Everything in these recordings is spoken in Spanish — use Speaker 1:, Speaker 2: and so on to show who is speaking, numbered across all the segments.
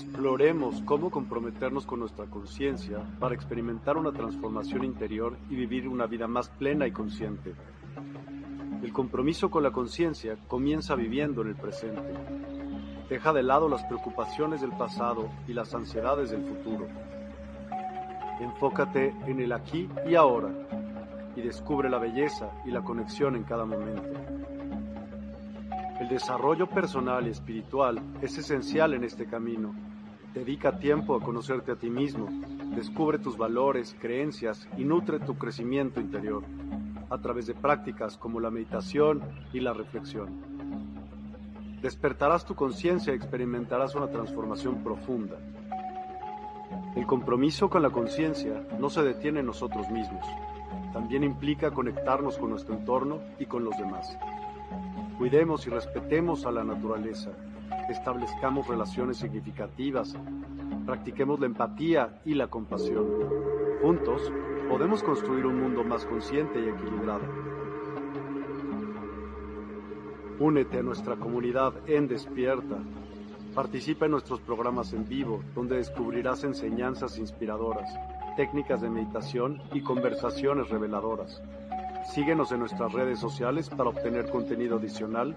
Speaker 1: Exploremos cómo comprometernos con nuestra conciencia para experimentar una transformación interior y vivir una vida más plena y consciente. El compromiso con la conciencia comienza viviendo en el presente. Deja de lado las preocupaciones del pasado y las ansiedades del futuro. Enfócate en el aquí y ahora y descubre la belleza y la conexión en cada momento. El desarrollo personal y espiritual es esencial en este camino. Dedica tiempo a conocerte a ti mismo, descubre tus valores, creencias y nutre tu crecimiento interior a través de prácticas como la meditación y la reflexión. Despertarás tu conciencia y experimentarás una transformación profunda. El compromiso con la conciencia no se detiene en nosotros mismos, también implica conectarnos con nuestro entorno y con los demás. Cuidemos y respetemos a la naturaleza, establezcamos relaciones significativas, practiquemos la empatía y la compasión. Juntos podemos construir un mundo más consciente y equilibrado. Únete a nuestra comunidad en Despierta. Participa en nuestros programas en vivo, donde descubrirás enseñanzas inspiradoras, técnicas de meditación y conversaciones reveladoras. Síguenos en nuestras redes sociales para obtener contenido adicional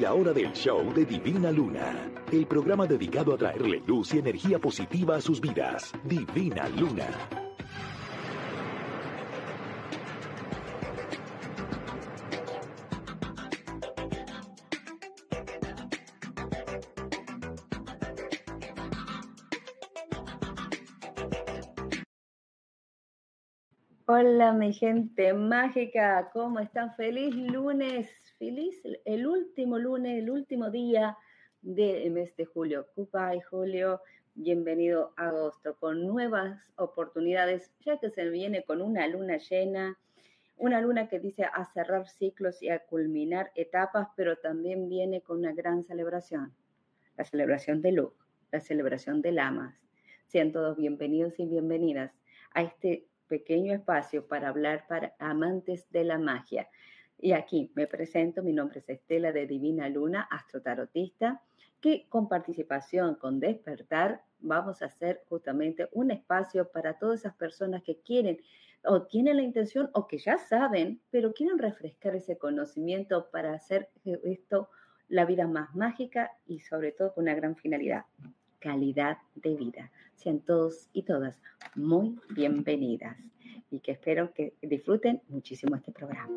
Speaker 2: La hora del show de Divina Luna, el programa dedicado a traerle luz y energía positiva a sus vidas. Divina Luna.
Speaker 3: Hola mi gente mágica, ¿cómo están? Feliz lunes feliz el último lunes, el último día del mes de julio. y Julio, bienvenido a agosto con nuevas oportunidades, ya que se viene con una luna llena, una luna que dice a cerrar ciclos y a culminar etapas, pero también viene con una gran celebración, la celebración de Luke, la celebración de Lamas. Sean todos bienvenidos y bienvenidas a este pequeño espacio para hablar para amantes de la magia. Y aquí me presento, mi nombre es Estela de Divina Luna, astrotarotista, que con participación, con despertar, vamos a hacer justamente un espacio para todas esas personas que quieren o tienen la intención o que ya saben, pero quieren refrescar ese conocimiento para hacer esto la vida más mágica y sobre todo con una gran finalidad, calidad de vida. Sean todos y todas muy bienvenidas y que espero que disfruten muchísimo este programa.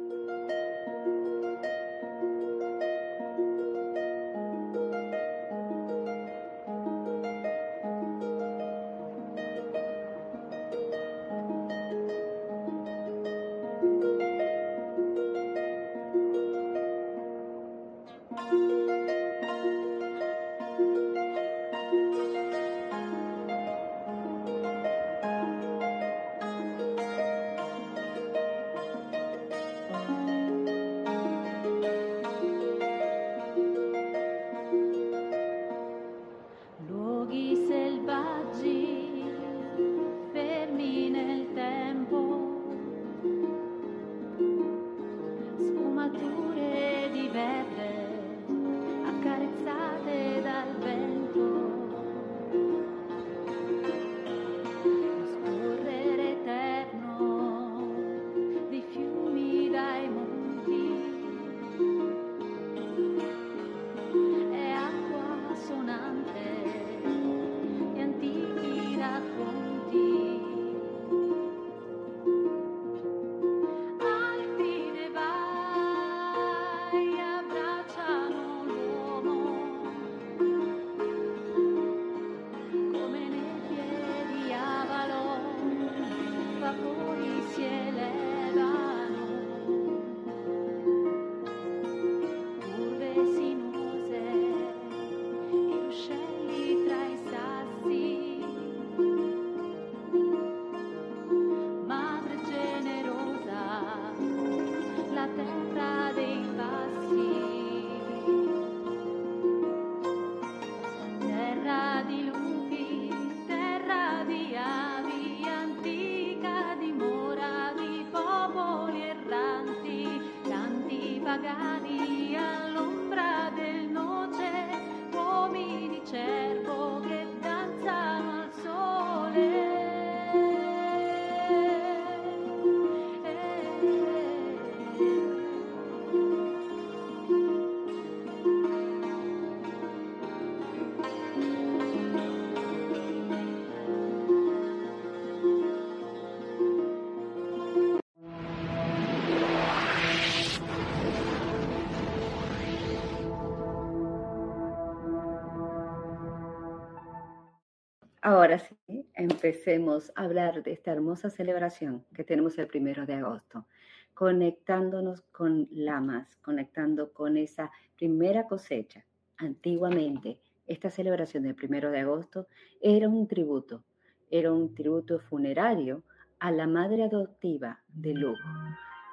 Speaker 3: Ahora sí, empecemos a hablar de esta hermosa celebración que tenemos el primero de agosto, conectándonos con lamas, conectando con esa primera cosecha. Antiguamente, esta celebración del primero de agosto era un tributo, era un tributo funerario a la madre adoptiva de Lugo,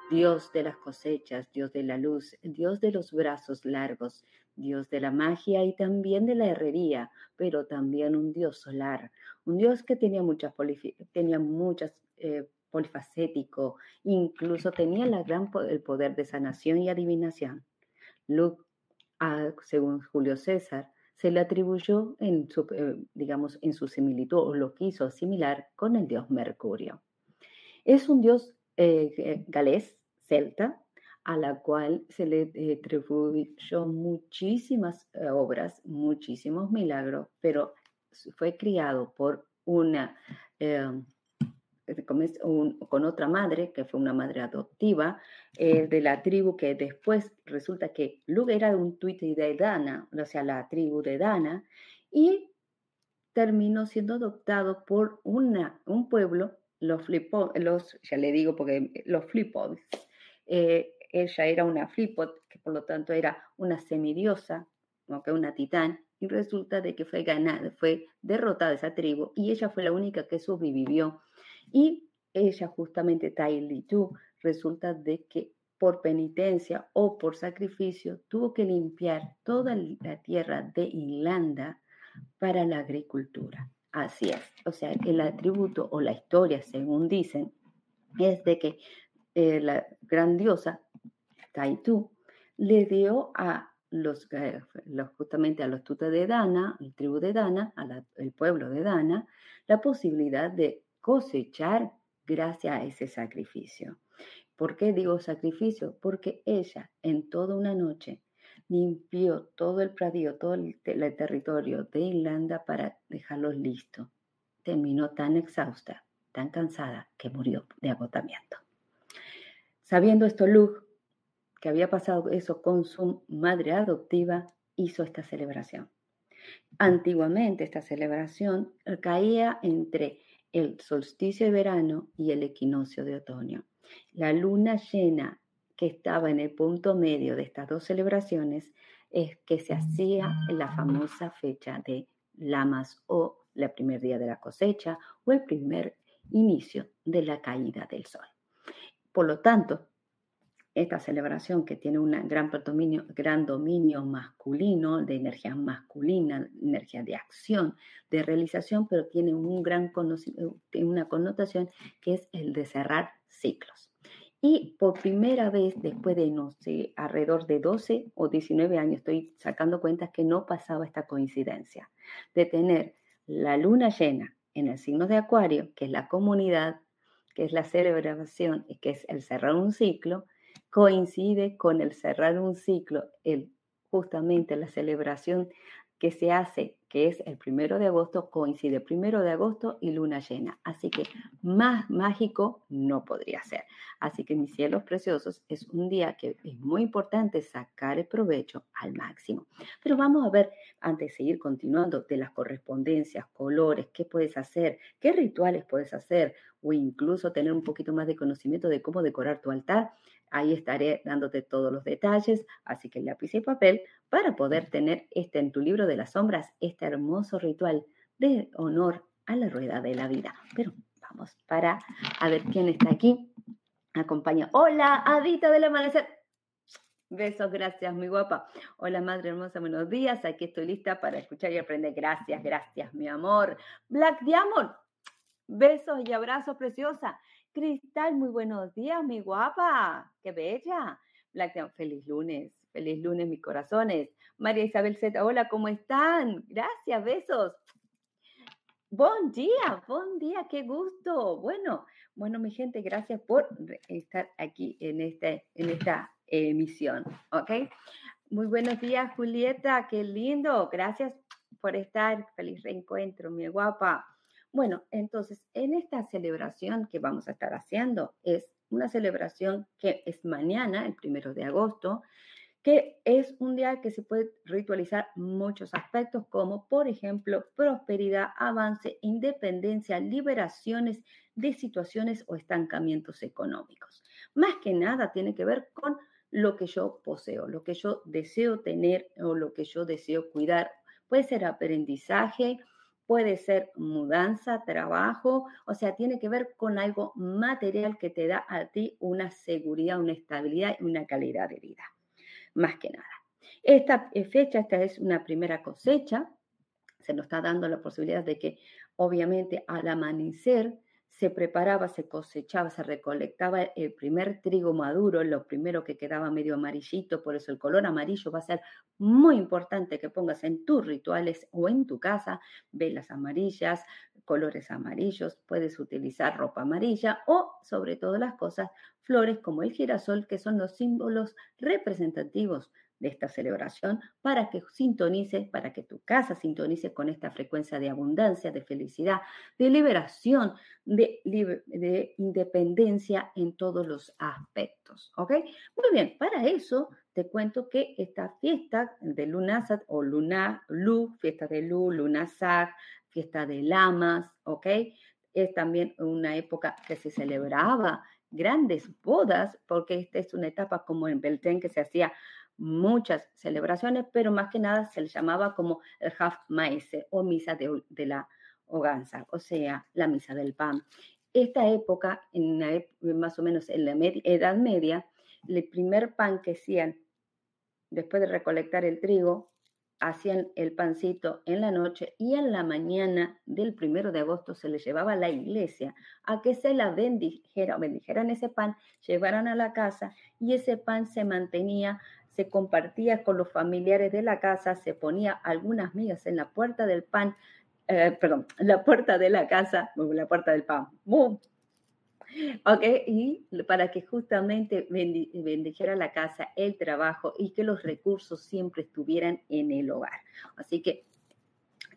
Speaker 3: Dios de las cosechas, Dios de la luz, Dios de los brazos largos, Dios de la magia y también de la herrería, pero también un Dios solar, un Dios que tenía muchas, tenía muchas eh, polifacético, incluso tenía la gran, el poder de sanación y adivinación. Luke, según Julio César, se le atribuyó en su, eh, digamos, en su similitud o lo quiso asimilar con el dios Mercurio. Es un dios eh, galés, celta, a la cual se le eh, atribuyó muchísimas eh, obras, muchísimos milagros, pero fue criado por una, em, con otra madre, que fue una madre adoptiva eh, de la tribu que después resulta que Luke era un tuite de Dana, o sea, la tribu de Dana, y terminó siendo adoptado por una, un pueblo, los flipos, los, ya le digo porque los flipos, ella era una flipot, que por lo tanto era una semidiosa, como que una titán, y resulta de que fue ganada, fue derrotada esa tribu y ella fue la única que sobrevivió. Y ella justamente, Tai Tu, resulta de que por penitencia o por sacrificio tuvo que limpiar toda la tierra de Irlanda para la agricultura. Así es. O sea, el atributo o la historia, según dicen, es de que eh, la grandiosa Taitu, le dio a los, justamente a los tutas de Dana, el tribu de Dana, al pueblo de Dana, la posibilidad de cosechar gracias a ese sacrificio. ¿Por qué digo sacrificio? Porque ella en toda una noche limpió todo el pradío, todo el, el territorio de Irlanda para dejarlos listos. Terminó tan exhausta, tan cansada, que murió de agotamiento. Sabiendo esto, Luke que había pasado eso con su madre adoptiva, hizo esta celebración. Antiguamente esta celebración caía entre el solsticio de verano y el equinoccio de otoño. La luna llena que estaba en el punto medio de estas dos celebraciones es que se hacía la famosa fecha de Lamas o el primer día de la cosecha o el primer inicio de la caída del sol. Por lo tanto, esta celebración que tiene un gran dominio, gran dominio masculino, de energía masculina, energía de acción, de realización, pero tiene un gran una connotación que es el de cerrar ciclos. Y por primera vez, después de, no sé, alrededor de 12 o 19 años, estoy sacando cuentas que no pasaba esta coincidencia, de tener la luna llena en el signo de Acuario, que es la comunidad, que es la celebración, que es el cerrar un ciclo, coincide con el cerrar un ciclo, el, justamente la celebración que se hace, que es el primero de agosto, coincide primero de agosto y luna llena. Así que más mágico no podría ser. Así que mis cielos preciosos, es un día que es muy importante sacar el provecho al máximo. Pero vamos a ver, antes de seguir continuando, de las correspondencias, colores, qué puedes hacer, qué rituales puedes hacer, o incluso tener un poquito más de conocimiento de cómo decorar tu altar. Ahí estaré dándote todos los detalles, así que lápiz y papel para poder tener este en tu libro de las sombras, este hermoso ritual de honor a la rueda de la vida. Pero vamos para a ver quién está aquí. Acompaña. Hola, Adita del amanecer. Besos, gracias, mi guapa. Hola, madre hermosa, buenos días. Aquí estoy lista para escuchar y aprender. Gracias, gracias, mi amor. Black Diamond. Besos y abrazos, preciosa. Cristal, muy buenos días, mi guapa. Qué bella. Feliz lunes. Feliz lunes, mis corazones. María Isabel Z, hola, ¿cómo están? Gracias, besos. Buen día, buen día, qué gusto. Bueno, bueno, mi gente, gracias por estar aquí en, este, en esta emisión, ¿ok? Muy buenos días, Julieta, qué lindo. Gracias por estar. Feliz reencuentro, mi guapa. Bueno, entonces, en esta celebración que vamos a estar haciendo, es una celebración que es mañana, el primero de agosto, que es un día que se puede ritualizar muchos aspectos como, por ejemplo, prosperidad, avance, independencia, liberaciones de situaciones o estancamientos económicos. Más que nada tiene que ver con lo que yo poseo, lo que yo deseo tener o lo que yo deseo cuidar. Puede ser aprendizaje, puede ser mudanza, trabajo, o sea, tiene que ver con algo material que te da a ti una seguridad, una estabilidad y una calidad de vida más que nada. Esta eh, fecha, esta es una primera cosecha, se nos está dando la posibilidad de que obviamente al amanecer se preparaba, se cosechaba, se recolectaba el primer trigo maduro, lo primero que quedaba medio amarillito, por eso el color amarillo va a ser muy importante que pongas en tus rituales o en tu casa, velas amarillas, colores amarillos, puedes utilizar ropa amarilla o sobre todas las cosas flores como el girasol, que son los símbolos representativos de esta celebración para que sintonice, para que tu casa sintonice con esta frecuencia de abundancia, de felicidad, de liberación, de, de independencia en todos los aspectos. ¿Ok? Muy bien, para eso te cuento que esta fiesta de Lunasat o Luna, Lu, fiesta de Lu, Lunasar, fiesta de Lamas, ¿ok? Es también una época que se celebraba grandes bodas, porque esta es una etapa como en Beltén que se hacía muchas celebraciones, pero más que nada se le llamaba como el Haf Maese o misa de, la hoganza, o sea, la misa del pan. Esta época, en más o menos en la Edad Media, el primer pan que hacían después de recolectar el trigo hacían el pancito en la noche y en la mañana del primero de agosto se le llevaba a la iglesia a que se la bendijera o bendijeran ese pan, llevaran a la casa y ese pan se mantenía, se compartía con los familiares de la casa, se ponía algunas migas en la puerta del pan, eh, perdón, la puerta de la casa, la puerta del pan, ¿Ok? Y para que justamente bendijera la casa, el trabajo y que los recursos siempre estuvieran en el hogar. Así que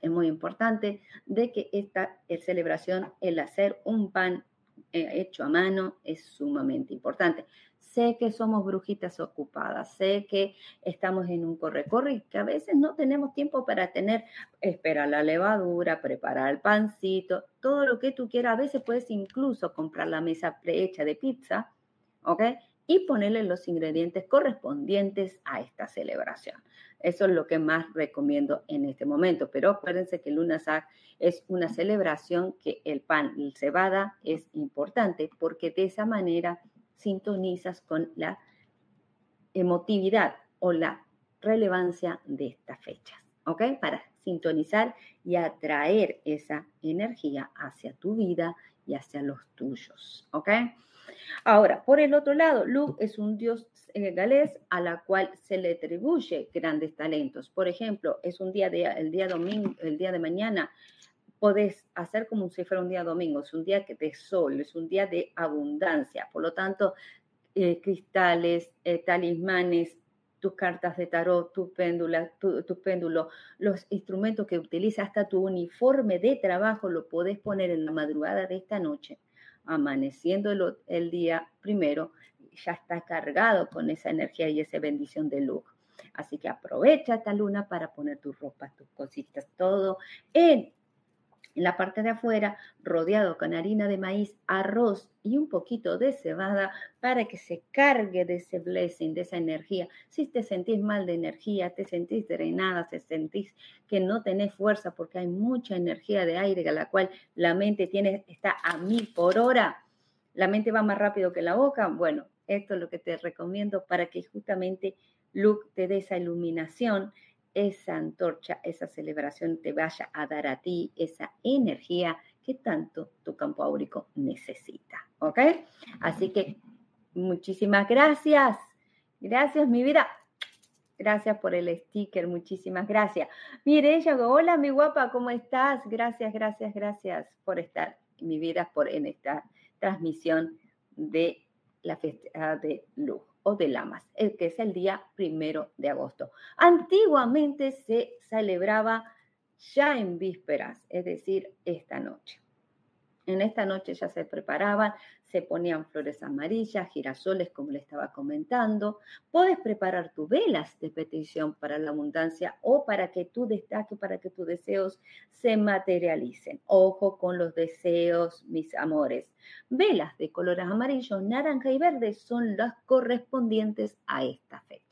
Speaker 3: es muy importante de que esta celebración, el hacer un pan eh, hecho a mano, es sumamente importante. Sé que somos brujitas ocupadas, sé que estamos en un corre-corre y que a veces no tenemos tiempo para tener, esperar la levadura, preparar el pancito, todo lo que tú quieras. A veces puedes incluso comprar la mesa prehecha de pizza, ¿ok? Y ponerle los ingredientes correspondientes a esta celebración. Eso es lo que más recomiendo en este momento. Pero acuérdense que Luna Sac es una celebración que el pan y cebada es importante porque de esa manera sintonizas con la emotividad o la relevancia de estas fechas, ¿ok? Para sintonizar y atraer esa energía hacia tu vida y hacia los tuyos, ¿ok? Ahora, por el otro lado, Luke es un dios eh, galés a la cual se le atribuye grandes talentos. Por ejemplo, es un día de, el día domingo, el día de mañana, podés hacer como si fuera un día domingo, es un día de sol, es un día de abundancia. Por lo tanto, eh, cristales, eh, talismanes, tus cartas de tarot, tu, péndula, tu, péndulo, los instrumentos que utilizas, hasta tu uniforme de trabajo lo podés poner en la madrugada de esta noche, amaneciendo el, día primero, ya está cargado con esa energía y esa bendición de luz. Así que aprovecha esta luna para poner tus ropas, tus cositas, todo en en la parte de afuera, rodeado con harina de maíz, arroz y un poquito de cebada para que se cargue de ese blessing, de esa energía. Si te sentís mal de energía, te sentís drenada, te sentís que no tenés fuerza porque hay mucha energía de aire a la cual la mente tiene, está a mil por hora, la mente va más rápido que la boca, bueno, esto es lo que te recomiendo para que justamente Luke te dé esa iluminación esa antorcha, esa celebración te vaya a dar a ti esa energía que tanto tu campo áurico necesita. ¿Ok? Así que muchísimas gracias. Gracias, mi vida. Gracias por el sticker, muchísimas gracias. Mire, ella, hola, mi guapa, ¿cómo estás? Gracias, gracias, gracias por estar, mi vida, por en esta transmisión de la fiesta de luz o de Lamas, el que es el día primero de agosto. Antiguamente se celebraba ya en vísperas, es decir, esta noche. En esta noche ya se preparaban, se ponían flores amarillas, girasoles, como le estaba comentando. Puedes preparar tus velas de petición para la abundancia o para que tú destaques, para que tus deseos se materialicen. Ojo con los deseos, mis amores. Velas de colores amarillos, naranja y verde son las correspondientes a esta fecha.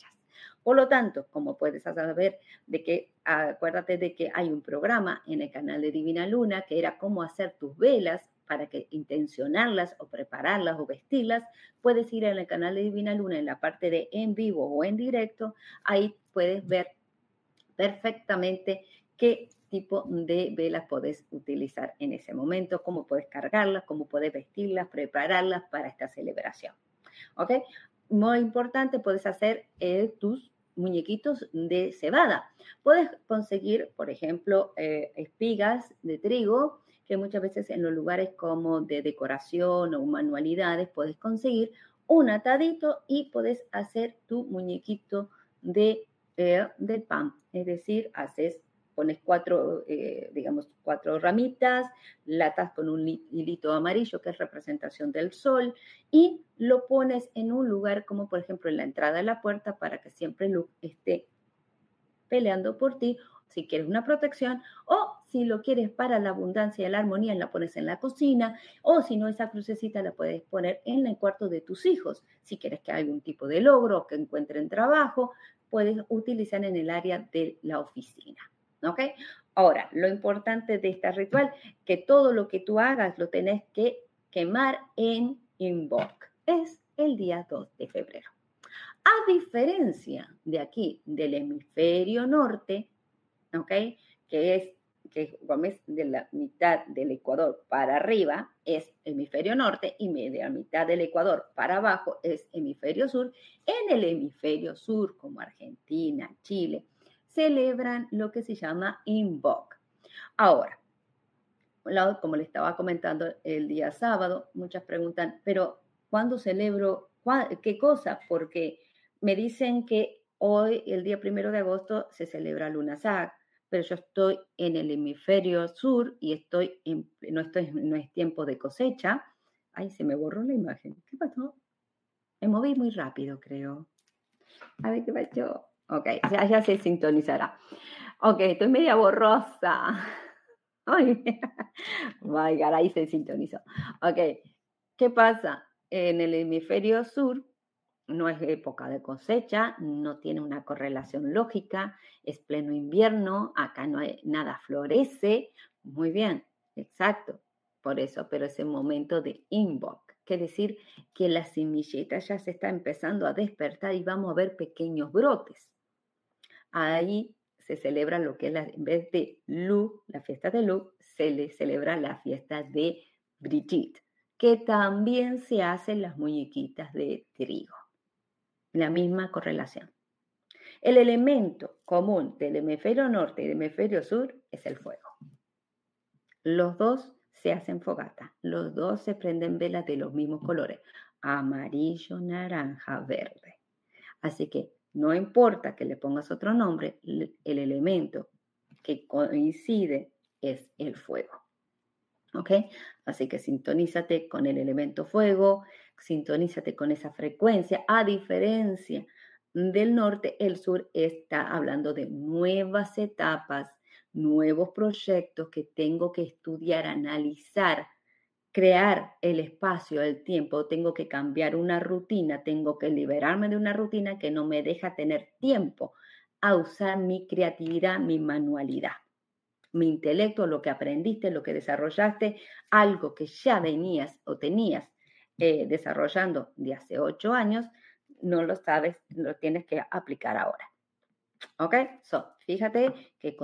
Speaker 3: Por lo tanto, como puedes saber de que, acuérdate de que hay un programa en el canal de Divina Luna que era cómo hacer tus velas para que intencionarlas o prepararlas o vestirlas, puedes ir el canal de Divina Luna en la parte de en vivo o en directo, ahí puedes ver perfectamente qué tipo de velas puedes utilizar en ese momento, cómo puedes cargarlas, cómo puedes vestirlas, prepararlas para esta celebración. ¿Ok? Muy importante, puedes hacer eh, tus muñequitos de cebada. Puedes conseguir, por ejemplo, eh, espigas de trigo, que muchas veces en los lugares como de decoración o manualidades puedes conseguir un atadito y puedes hacer tu muñequito de, eh, del pan. Es decir, haces pones cuatro, eh, digamos, cuatro ramitas, latas con un hilito amarillo que es representación del sol y lo pones en un lugar como por ejemplo en la entrada de la puerta para que siempre Luke esté peleando por ti si quieres una protección o si lo quieres para la abundancia y la armonía, la pones en la cocina o si no, esa crucecita la puedes poner en el cuarto de tus hijos. Si quieres que haya algún tipo de logro que encuentren trabajo, puedes utilizar en el área de la oficina. ¿Ok? Ahora, lo importante de este ritual, que todo lo que tú hagas lo tenés que quemar en Invoke. Es el día 2 de febrero. A diferencia de aquí, del hemisferio norte, ¿ok? Que es, que de la mitad del Ecuador para arriba es hemisferio norte y media mitad del Ecuador para abajo es hemisferio sur. En el hemisferio sur, como Argentina, Chile, celebran lo que se llama Invoke. Ahora, como le estaba comentando el día sábado, muchas preguntan, pero ¿cuándo celebro qué cosa? Porque me dicen que hoy, el día primero de agosto, se celebra Luna Sag, pero yo estoy en el hemisferio sur y estoy en, no, estoy, no es tiempo de cosecha. Ay, se me borró la imagen. ¿Qué pasó? Me moví muy rápido, creo. A ver qué pasó. Ok, ya, se sintonizará. Ok, estoy media borrosa. Ay, my ahí se sintonizó. Ok, ¿qué pasa? En el hemisferio sur no es época de cosecha, no tiene una correlación lógica, es pleno invierno, acá no hay, nada florece. Muy bien, exacto, por eso, pero es el momento de invoke. Quiere decir que la semillita ya se está empezando a despertar y vamos a ver pequeños brotes ahí se celebra lo que es, la, en vez de Lu, la fiesta de Lu, se le celebra la fiesta de Brigitte, que también se hacen las muñequitas de trigo. La misma correlación. El elemento común del hemisferio norte y del hemisferio sur es el fuego. Los dos se hacen fogata, los dos se prenden velas de los mismos colores, amarillo, naranja, verde. Así que no importa que le pongas otro nombre, el elemento que coincide es el fuego. ¿Ok? Así que sintonízate con el elemento fuego, sintonízate con esa frecuencia. A diferencia del norte, el sur está hablando de nuevas etapas, nuevos proyectos que tengo que estudiar, analizar, crear el espacio, el tiempo, tengo que cambiar una rutina, tengo que liberarme de una rutina que no me deja tener tiempo a usar mi creatividad, mi manualidad, mi intelecto, lo que aprendiste, lo que desarrollaste, algo que ya venías o tenías eh, desarrollando de hace ocho años, no lo sabes, lo tienes que aplicar ahora. ¿Ok? So, fíjate que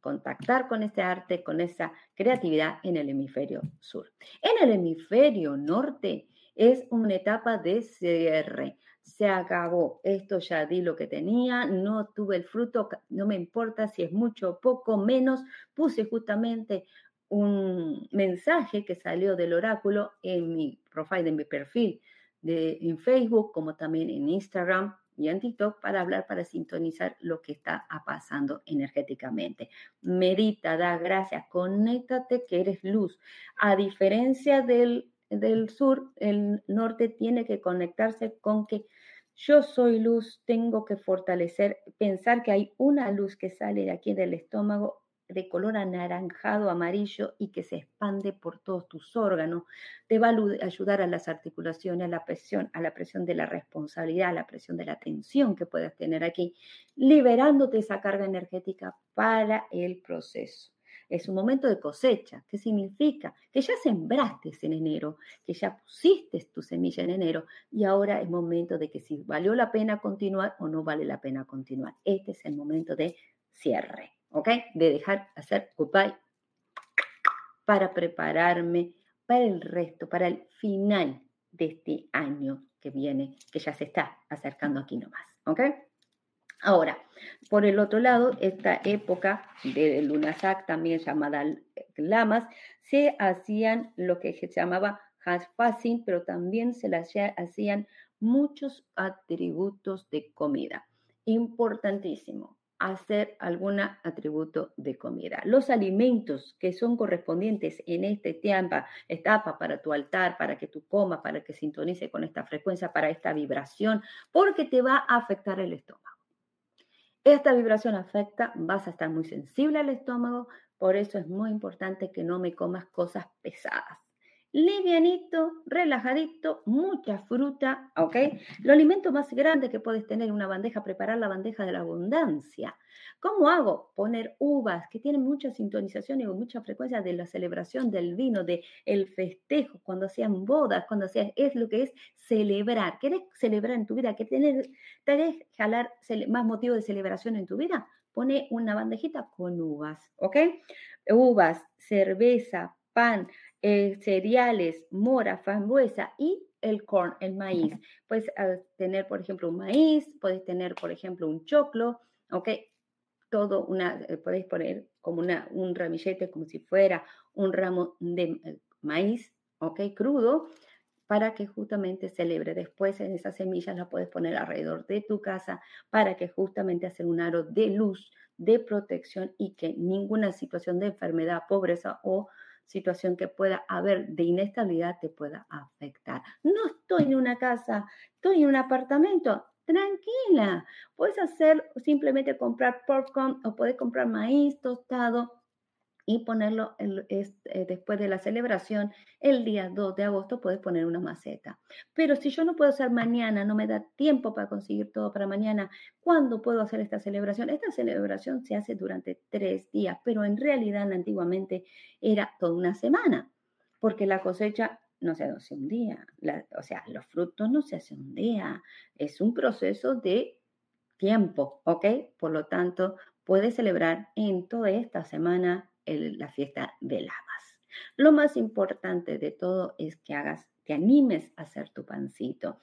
Speaker 3: contactar con este arte, con esa creatividad en el hemisferio sur. En el hemisferio norte es una etapa de cierre. Se acabó. Esto ya di lo que tenía, no tuve el fruto, no me importa si es mucho o poco, menos. Puse justamente un mensaje que salió del oráculo en mi profile, en mi perfil de, en Facebook, como también en Instagram y en TikTok para hablar, para sintonizar lo que está pasando energéticamente. Medita, da gracias, conéctate que eres luz. A diferencia del, del sur, el norte tiene que conectarse con que yo soy luz, tengo que fortalecer, pensar que hay una luz que sale de aquí del estómago de color anaranjado, amarillo y que se expande por todos tus órganos. Te va a ayudar a las articulaciones, a la presión, a la presión de la responsabilidad, a la presión de la tensión que puedas tener aquí, liberándote esa carga energética para el proceso. Es un momento de cosecha. ¿Qué significa? Que ya sembraste en enero, que ya pusiste tu semilla en enero y ahora es momento de que si valió la pena continuar o no vale la pena continuar. Este es el momento de cierre. ¿Ok? De dejar hacer goodbye para prepararme para el resto, para el final de este año que viene, que ya se está acercando aquí nomás, ¿ok? Ahora, por el otro lado, esta época de Lunasak, también llamada Lamas, se hacían lo que se llamaba Fasting, pero también se le hacían muchos atributos de comida. Importantísimo hacer algún atributo de comida. Los alimentos que son correspondientes en esta etapa, etapa para tu altar, para que tú comas, para que sintonice con esta frecuencia, para esta vibración, porque te va a afectar el estómago. Esta vibración afecta, vas a estar muy sensible al estómago, por eso es muy importante que no me comas cosas pesadas livianito, relajadito, mucha fruta, ¿ok? Lo alimento más grande que puedes tener en una bandeja, preparar la bandeja de la abundancia. ¿Cómo hago? Poner uvas que tienen mucha sintonización y mucha frecuencia de la celebración del vino, de el festejo, cuando sean bodas, cuando sean, es lo que es celebrar. ¿Querés celebrar en tu vida? ¿Querés, ¿Querés jalar más motivo de celebración en tu vida? Pone una bandejita con uvas, ¿ok? Uvas, cerveza, pan, eh, cereales, mora, frambuesa y el corn, el maíz. Puedes tener, por ejemplo, un maíz, puedes tener, por ejemplo, un choclo, ¿ok? Todo una, eh, podéis poner como una, un ramillete, como si fuera un ramo de eh, maíz, ¿ok? Crudo, para que justamente celebre. Después en esas semillas las puedes poner alrededor de tu casa para que justamente hacer un aro de luz, de protección y que ninguna situación de enfermedad, pobreza o situación que pueda haber de inestabilidad te pueda afectar. No estoy en una casa, estoy en un apartamento. Tranquila, puedes hacer simplemente comprar popcorn o puedes comprar maíz tostado y ponerlo eh, después de la celebración, el día 2 de agosto puedes poner una maceta. Pero si yo no puedo hacer mañana, no me da tiempo para conseguir todo para mañana, ¿cuándo puedo hacer esta celebración? Esta celebración se hace durante tres días, pero en realidad antiguamente era toda una semana, porque la cosecha no se hace un día, o sea, los frutos no se hacen un día, es un proceso de tiempo, ¿ok? Por lo tanto, puedes celebrar en toda esta semana la fiesta de lavas. Lo más importante de todo es que hagas, te animes a hacer tu pancito.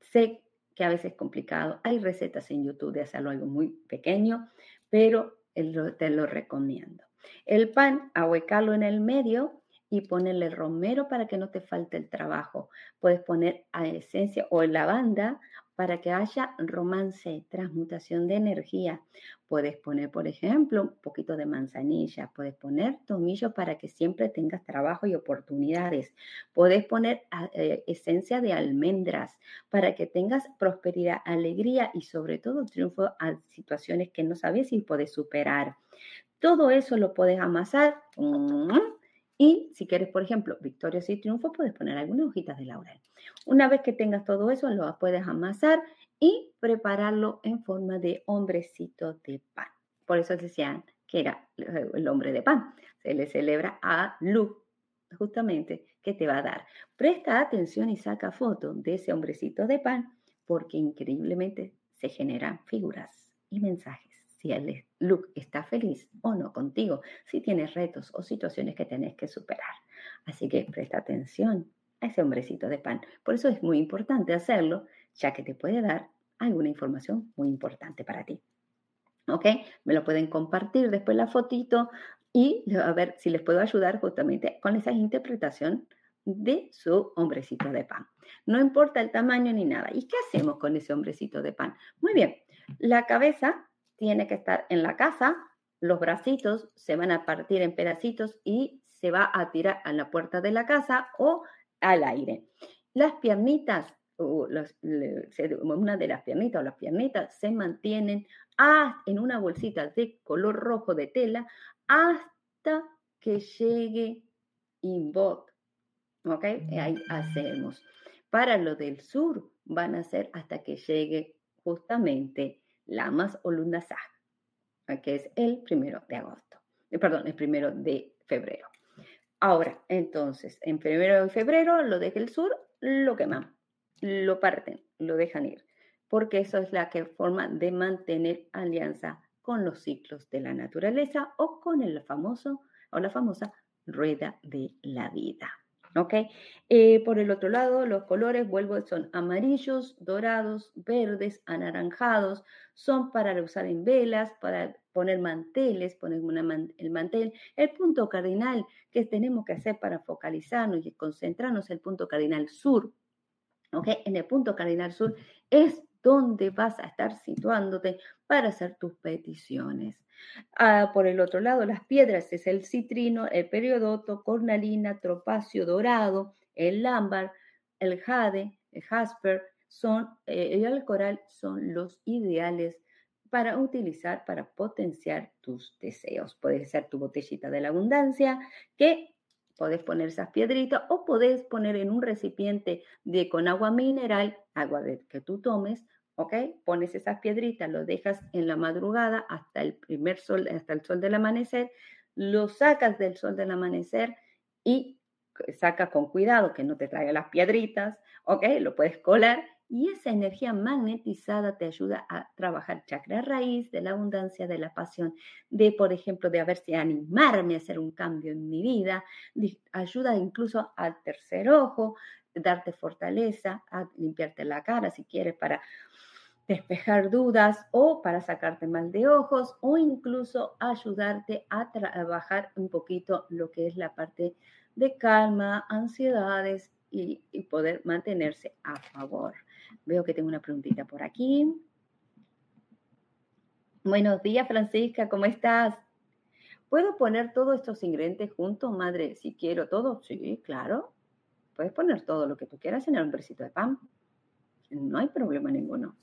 Speaker 3: Sé que a veces es complicado, hay recetas en YouTube de hacerlo algo muy pequeño, pero te lo recomiendo. El pan, ahuecarlo en el medio y ponerle romero para que no te falte el trabajo. Puedes poner a esencia o lavanda para que haya romance, transmutación de energía. Puedes poner, por ejemplo, un poquito de manzanilla, puedes poner tomillo para que siempre tengas trabajo y oportunidades. Puedes poner ah, eh, esencia de almendras para que tengas prosperidad, alegría y sobre todo triunfo a situaciones que no sabes si puedes superar. Todo eso lo puedes amasar. Y si quieres, por ejemplo, victorias y triunfos, puedes poner algunas hojitas de laurel. Una vez que tengas todo eso, lo puedes amasar y prepararlo en forma de hombrecito de pan. Por eso decían que era el hombre de pan. Se le celebra a Lu, justamente, que te va a dar. Presta atención y saca foto de ese hombrecito de pan, porque increíblemente se generan figuras y mensajes si el look está feliz o no contigo, si tienes retos o situaciones que tenés que superar. Así que presta atención a ese hombrecito de pan. Por eso es muy importante hacerlo, ya que te puede dar alguna información muy importante para ti. ¿Ok? Me lo pueden compartir después la fotito y a ver si les puedo ayudar justamente con esa interpretación de su hombrecito de pan. No importa el tamaño ni nada. ¿Y qué hacemos con ese hombrecito de pan? Muy bien, la cabeza tiene que estar en la casa, los bracitos se van a partir en pedacitos y se va a tirar a la puerta de la casa o al aire. Las piernitas, una de las piernitas o las piernitas se mantienen en una bolsita de color rojo de tela hasta que llegue Inbot. ¿Ok? Ahí hacemos. Para lo del sur van a ser hasta que llegue justamente Lamas o Lunasag, que es el primero de agosto. Eh, perdón, el primero de febrero. Ahora, entonces, en febrero de febrero lo deja el sur, lo queman, lo parten, lo dejan ir, porque eso es la que forma de mantener alianza con los ciclos de la naturaleza o con el famoso o la famosa rueda de la vida. ¿Ok? Eh, por el otro lado, los colores, vuelvo, son amarillos, dorados, verdes, anaranjados, son para usar en velas, para poner manteles, poner el mantel. El punto cardinal que tenemos que hacer para focalizarnos y concentrarnos, el punto cardinal sur, ¿ok? En el punto cardinal sur es donde vas a estar situándote para hacer tus peticiones. Ah, por el otro lado, las piedras es el citrino, el periodoto, cornalina, tropacio dorado, el lámbar, el jade, el jasper, son, eh, y el coral son los ideales para utilizar, para potenciar tus deseos. Puede ser tu botellita de la abundancia, que podés poner esas piedritas o podés poner en un recipiente de, con agua mineral, agua que tú tomes, ¿ok? Pones esas piedritas, lo dejas en la madrugada hasta el primer sol, hasta el sol del amanecer, lo sacas del sol del amanecer y saca con cuidado que no te traiga las piedritas, ¿ok? Lo puedes colar y esa energía magnetizada te ayuda a trabajar chakra raíz de la abundancia, de la pasión, de, por ejemplo, de a animarme a hacer un cambio en mi vida, ayuda incluso al tercer ojo, darte fortaleza, a limpiarte la cara si quieres para despejar dudas o para sacarte mal de ojos o incluso ayudarte a trabajar un poquito lo que es la parte de calma, ansiedades y, poder mantenerse a favor. Veo que tengo una preguntita por aquí. Buenos días, Francisca, ¿cómo estás? ¿Puedo poner todos estos ingredientes juntos, madre? Si quiero todo, sí, claro. Puedes poner todo lo que tú quieras en el hombrecito de pan. No hay problema ninguno.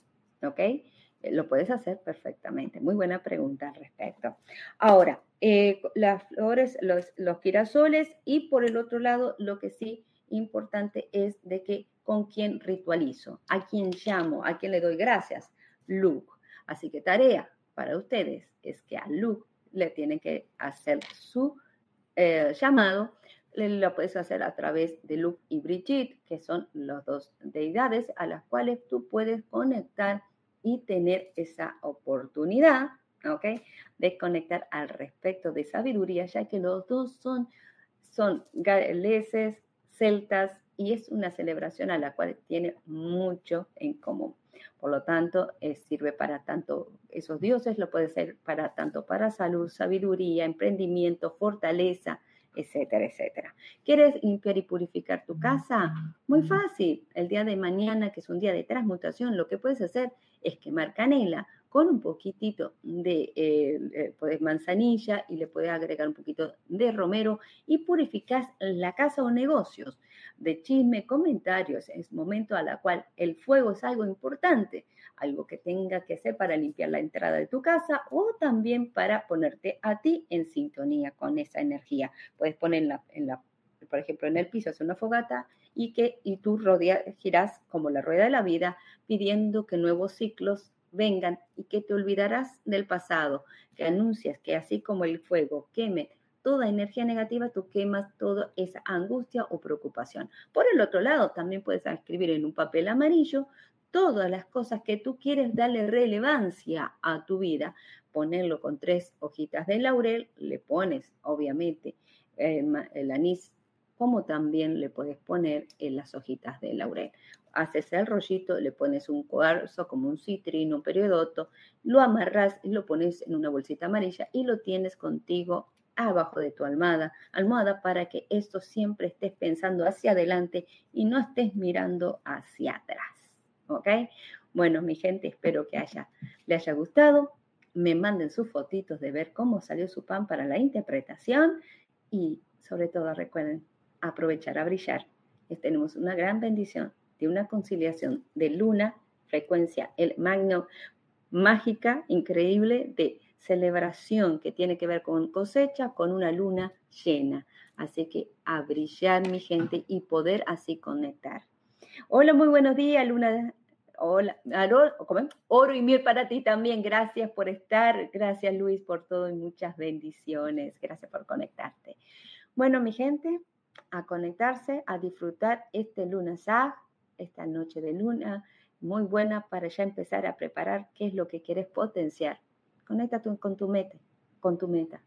Speaker 3: ¿ok? Eh, lo puedes hacer perfectamente. Muy buena pregunta al respecto. Ahora, eh, las flores, los, los girasoles y por el otro lado, lo que sí importante es de que con quién ritualizo, a quién llamo, a quién le doy gracias. Luke. Así que tarea para ustedes es que a Luke le tienen que hacer su eh, llamado. Lo puedes hacer a través de Luke y Brigitte, que son las dos deidades a las cuales tú puedes conectar y tener esa oportunidad, ¿ok? De conectar al respecto de sabiduría, ya que los dos son, son galeses, celtas, y es una celebración a la cual tiene mucho en común. Por lo tanto, sirve para tanto, esos dioses lo puede ser para tanto para salud, sabiduría, emprendimiento, fortaleza, etcétera, etcétera. ¿Quieres limpiar y purificar tu casa? Muy fácil. El día de mañana, que es un día de transmutación, lo que puedes hacer es quemar canela con un poquitito de eh, eh, manzanilla y le puedes agregar un poquito de romero y purificas la casa o negocios de chisme, comentarios. Es momento a la cual el fuego es algo importante, algo que tenga que ser para limpiar la entrada de tu casa o también para ponerte a ti en sintonía con esa energía. Puedes poner en la, por ejemplo, en el piso, hacer una fogata y que y tú rodeas, giras como la rueda de la vida pidiendo que nuevos ciclos vengan y que te olvidarás del pasado, que anuncias que así como el fuego queme toda energía negativa, tú quemas toda esa angustia o preocupación. Por el otro lado, también puedes escribir en un papel amarillo todas las cosas que tú quieres darle relevancia a tu vida. Ponerlo con tres hojitas de laurel, le pones obviamente el, anís, como también le puedes poner en las hojitas de laurel. Haces el rollito, le pones un cuarzo como un citrino, un periodoto, lo amarras y lo pones en una bolsita amarilla y lo tienes contigo abajo de tu almohada, almohada para que esto siempre estés pensando hacia adelante y no estés mirando hacia atrás. ¿Ok? Bueno, mi gente, espero que haya, le haya gustado. Me manden sus fotitos de ver cómo salió su pan para la interpretación y sobre todo recuerden aprovechar a brillar. Tenemos una gran bendición de una conciliación de luna, frecuencia, el magno mágica, increíble, de celebración que tiene que ver con cosecha, con una luna llena. Así que a brillar, mi gente, y poder así conectar. Hola, muy buenos días, luna. Hola, oro, y miel para ti también. Gracias por estar. Gracias, Luis, por todo y muchas bendiciones. Gracias por conectarte. Bueno, mi gente, a conectarse, a disfrutar este luna sag, esta noche de luna, muy buena para ya empezar a preparar qué es lo que quieres potenciar. Conéctate con tu meta, con tu meta.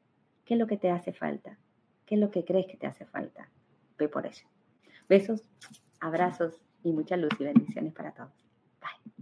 Speaker 3: ¿Qué es lo que te hace falta? ¿Qué es lo que crees que te hace falta? Ve por eso. Besos, abrazos y mucha luz y bendiciones para todos. Bye.